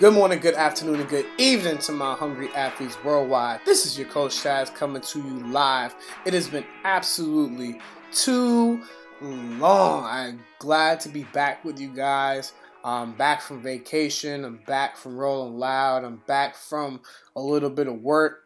Good morning, good afternoon, and good evening to my hungry athletes worldwide. This is your coach Chaz coming to you live. It has been absolutely too long. I'm glad to be back with you guys. I'm back from vacation. I'm back from Rolling Loud. I'm back from a little bit of work.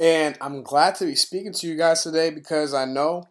And I'm glad to be speaking to you guys today because I know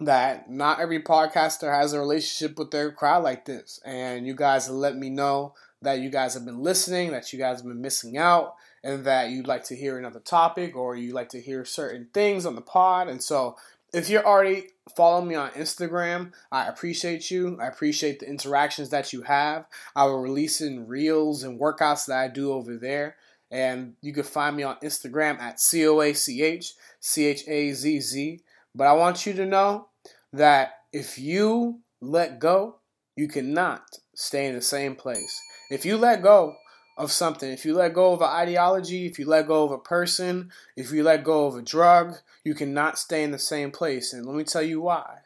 that not every podcaster has a relationship with their crowd like this. And you guys let me know that you guys have been listening, that you guys have been missing out, and that you'd like to hear another topic or you like to hear certain things on the pod. And so, if you're already following me on Instagram, I appreciate you. I appreciate the interactions that you have. I will release in reels and workouts that I do over there. And you can find me on Instagram at C O A C H C H A Z Z. But I want you to know that if you let go, you cannot stay in the same place. If you let go of something, if you let go of an ideology, if you let go of a person, if you let go of a drug, you cannot stay in the same place. And let me tell you why.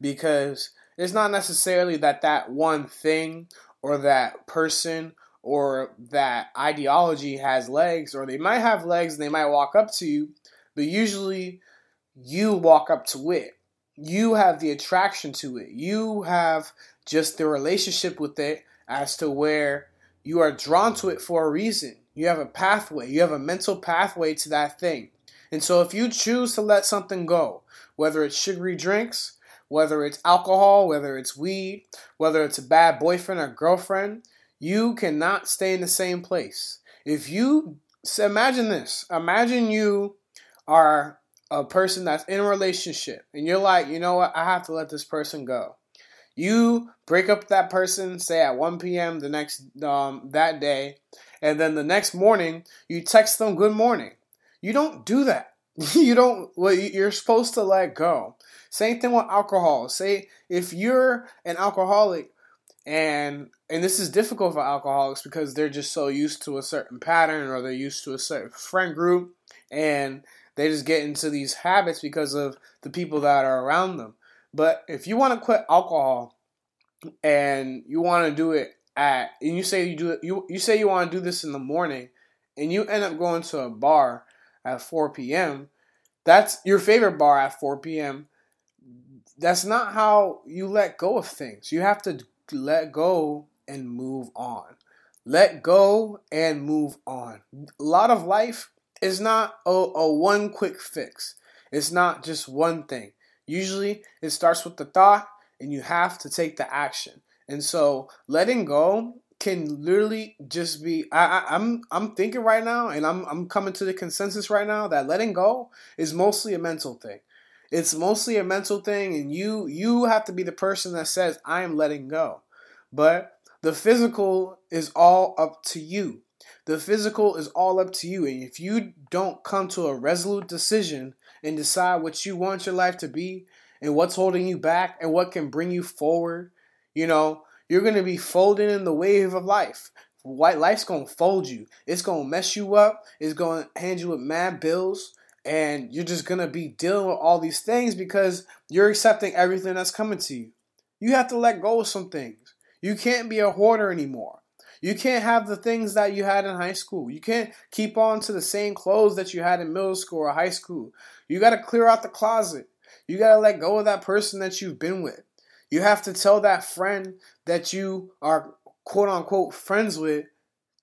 Because it's not necessarily that that one thing or that person or that ideology has legs, or they might have legs and they might walk up to you, but usually you walk up to it. You have the attraction to it. You have just the relationship with it as to where you are drawn to it for a reason. You have a pathway, you have a mental pathway to that thing. And so if you choose to let something go, whether it's sugary drinks, whether it's alcohol, whether it's weed, whether it's a bad boyfriend or girlfriend, you cannot stay in the same place. If you imagine this, imagine you are a person that's in a relationship and you're like, you know what, I have to let this person go. You break up that person, say at 1 p.m. the next um, that day, and then the next morning you text them good morning. You don't do that. you don't. Well, you're supposed to let go. Same thing with alcohol. Say if you're an alcoholic, and and this is difficult for alcoholics because they're just so used to a certain pattern or they're used to a certain friend group, and they just get into these habits because of the people that are around them. But if you want to quit alcohol and you want to do it at and you say you do it you you say you want to do this in the morning and you end up going to a bar at 4 p.m. That's your favorite bar at 4 p.m. That's not how you let go of things. You have to let go and move on. Let go and move on. A lot of life is not a, a one quick fix. It's not just one thing. Usually it starts with the thought and you have to take the action. And so letting go can literally just be I, I, am I'm, I'm thinking right now and I'm I'm coming to the consensus right now that letting go is mostly a mental thing. It's mostly a mental thing and you you have to be the person that says I am letting go. But the physical is all up to you. The physical is all up to you. And if you don't come to a resolute decision and decide what you want your life to be and what's holding you back and what can bring you forward, you know, you're going to be folding in the wave of life. White life's going to fold you. It's going to mess you up. It's going to hand you with mad bills. And you're just going to be dealing with all these things because you're accepting everything that's coming to you. You have to let go of some things. You can't be a hoarder anymore. You can't have the things that you had in high school. You can't keep on to the same clothes that you had in middle school or high school. You got to clear out the closet. You got to let go of that person that you've been with. You have to tell that friend that you are quote unquote friends with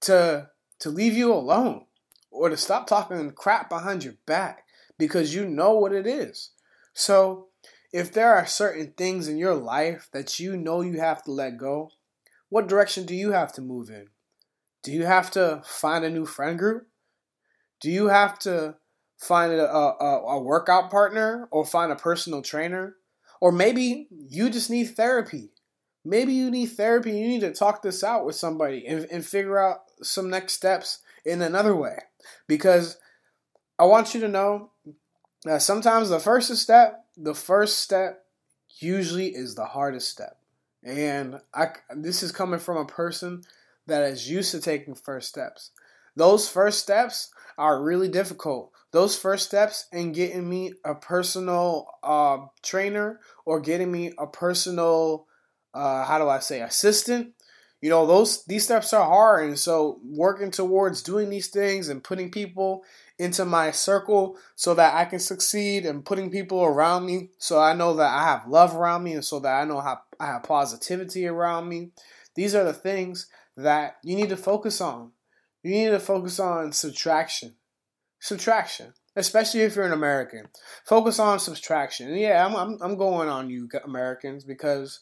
to to leave you alone or to stop talking crap behind your back because you know what it is. So, if there are certain things in your life that you know you have to let go, what direction do you have to move in? Do you have to find a new friend group? Do you have to find a, a, a workout partner or find a personal trainer? Or maybe you just need therapy. Maybe you need therapy. You need to talk this out with somebody and, and figure out some next steps in another way. Because I want you to know that sometimes the first step, the first step usually is the hardest step. And I, this is coming from a person that is used to taking first steps. Those first steps are really difficult. Those first steps in getting me a personal uh, trainer or getting me a personal, uh, how do I say, assistant. You know, those these steps are hard, and so working towards doing these things and putting people into my circle so that I can succeed and putting people around me so I know that I have love around me and so that I know how I have positivity around me. These are the things that you need to focus on. You need to focus on subtraction. Subtraction, especially if you're an American. Focus on subtraction. Yeah, I'm, I'm, I'm going on you Americans because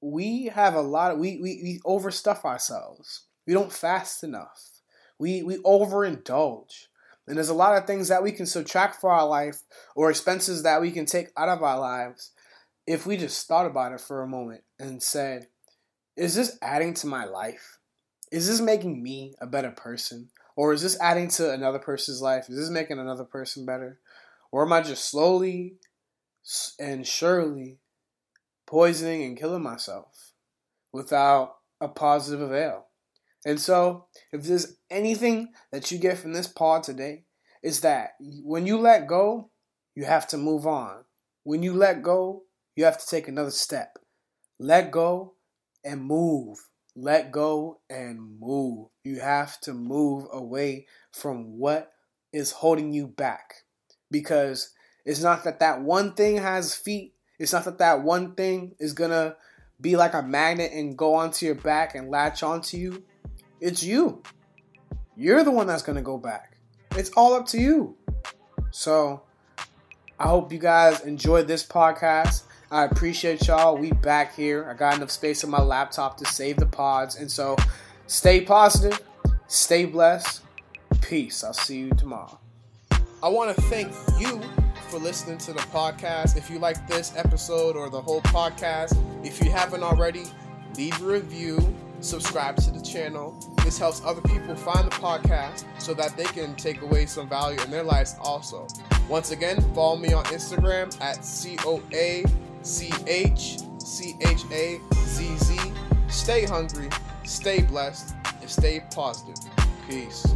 we have a lot of, we, we, we overstuff ourselves. We don't fast enough. We, we overindulge. And there's a lot of things that we can subtract for our life or expenses that we can take out of our lives if we just thought about it for a moment and said, is this adding to my life? Is this making me a better person? Or is this adding to another person's life? Is this making another person better? Or am I just slowly and surely poisoning and killing myself without a positive avail? And so, if there's anything that you get from this pod today, is that when you let go, you have to move on. When you let go, you have to take another step. Let go and move. Let go and move. You have to move away from what is holding you back. Because it's not that that one thing has feet. It's not that that one thing is going to be like a magnet and go onto your back and latch onto you. It's you. You're the one that's going to go back. It's all up to you. So, I hope you guys enjoyed this podcast. I appreciate y'all. We back here. I got enough space on my laptop to save the pods. And so stay positive, stay blessed. Peace. I'll see you tomorrow. I want to thank you for listening to the podcast. If you like this episode or the whole podcast, if you haven't already, leave a review, subscribe to the channel. This helps other people find the podcast so that they can take away some value in their lives also. Once again, follow me on Instagram at COA C H C H A Z Z. Stay hungry, stay blessed, and stay positive. Peace.